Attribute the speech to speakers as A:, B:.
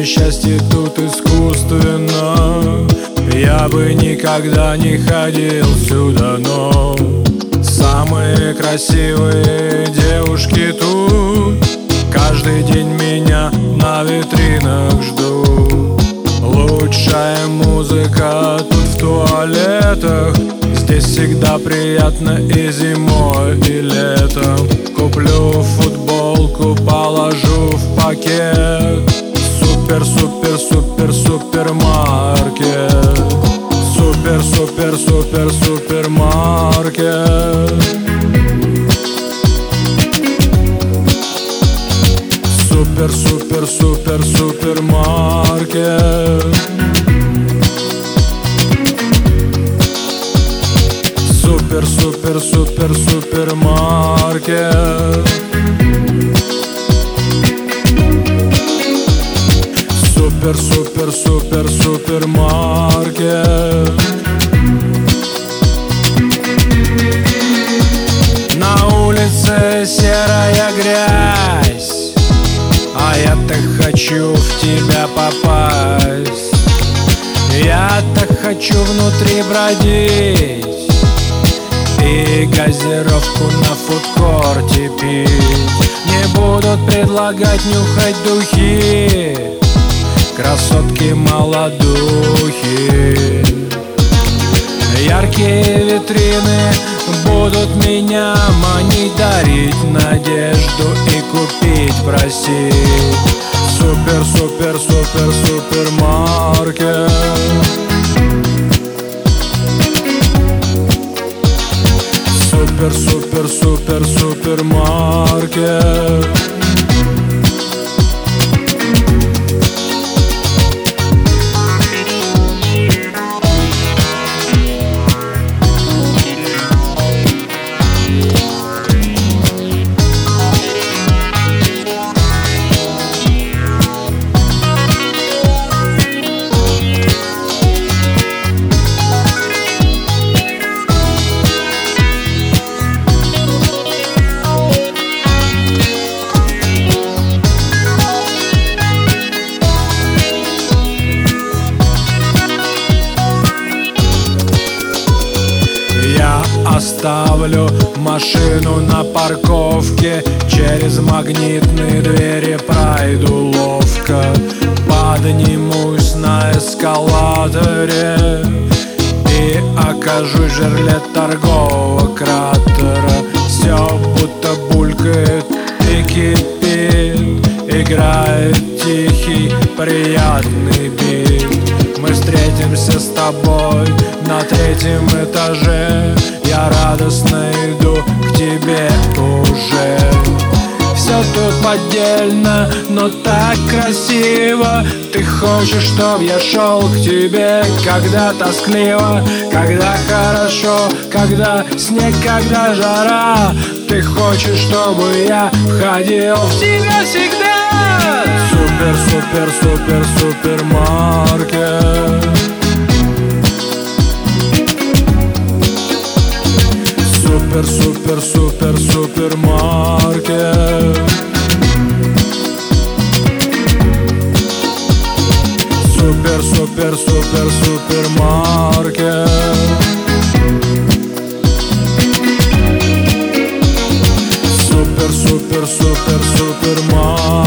A: Мое счастье тут искусственно. Я бы никогда не ходил сюда, но Самые красивые девушки тут Каждый день меня на витринах ждут. Лучшая музыка тут в туалетах. Здесь всегда приятно и зимой, и летом super, super, supermarket. Super, super, super, supermarket. Super, super, super, supermarket. Super, super, super, supermarket. Хочу внутри бродить и газировку на фудкорте пить. Не будут предлагать нюхать духи Красотки молодухи. Яркие витрины будут меня манить Дарить надежду и купить, просить. Супер, супер, супер, супермаркет per supermarket. Оставлю машину на парковке. Через магнитные двери пройду ловко. Поднимусь на эскалаторе И окажусь в жерле торгового кратера. Все будто булькает и кипит. Играет тихий приятный бит. Мы встретимся с тобой на третьем этаже. Я радостно иду к тебе уже. Все тут поддельно, но так красиво. Ты хочешь, чтоб я шел к тебе Когда тоскливо, когда хорошо Когда снег, когда жара. Ты хочешь, чтобы я входил в тебя всегда. Супер, супер, супер, супермаркет Супер, супер, супер, супермаркет Супер, супер, супер, супермаркет Супер, супер, супер, супермаркет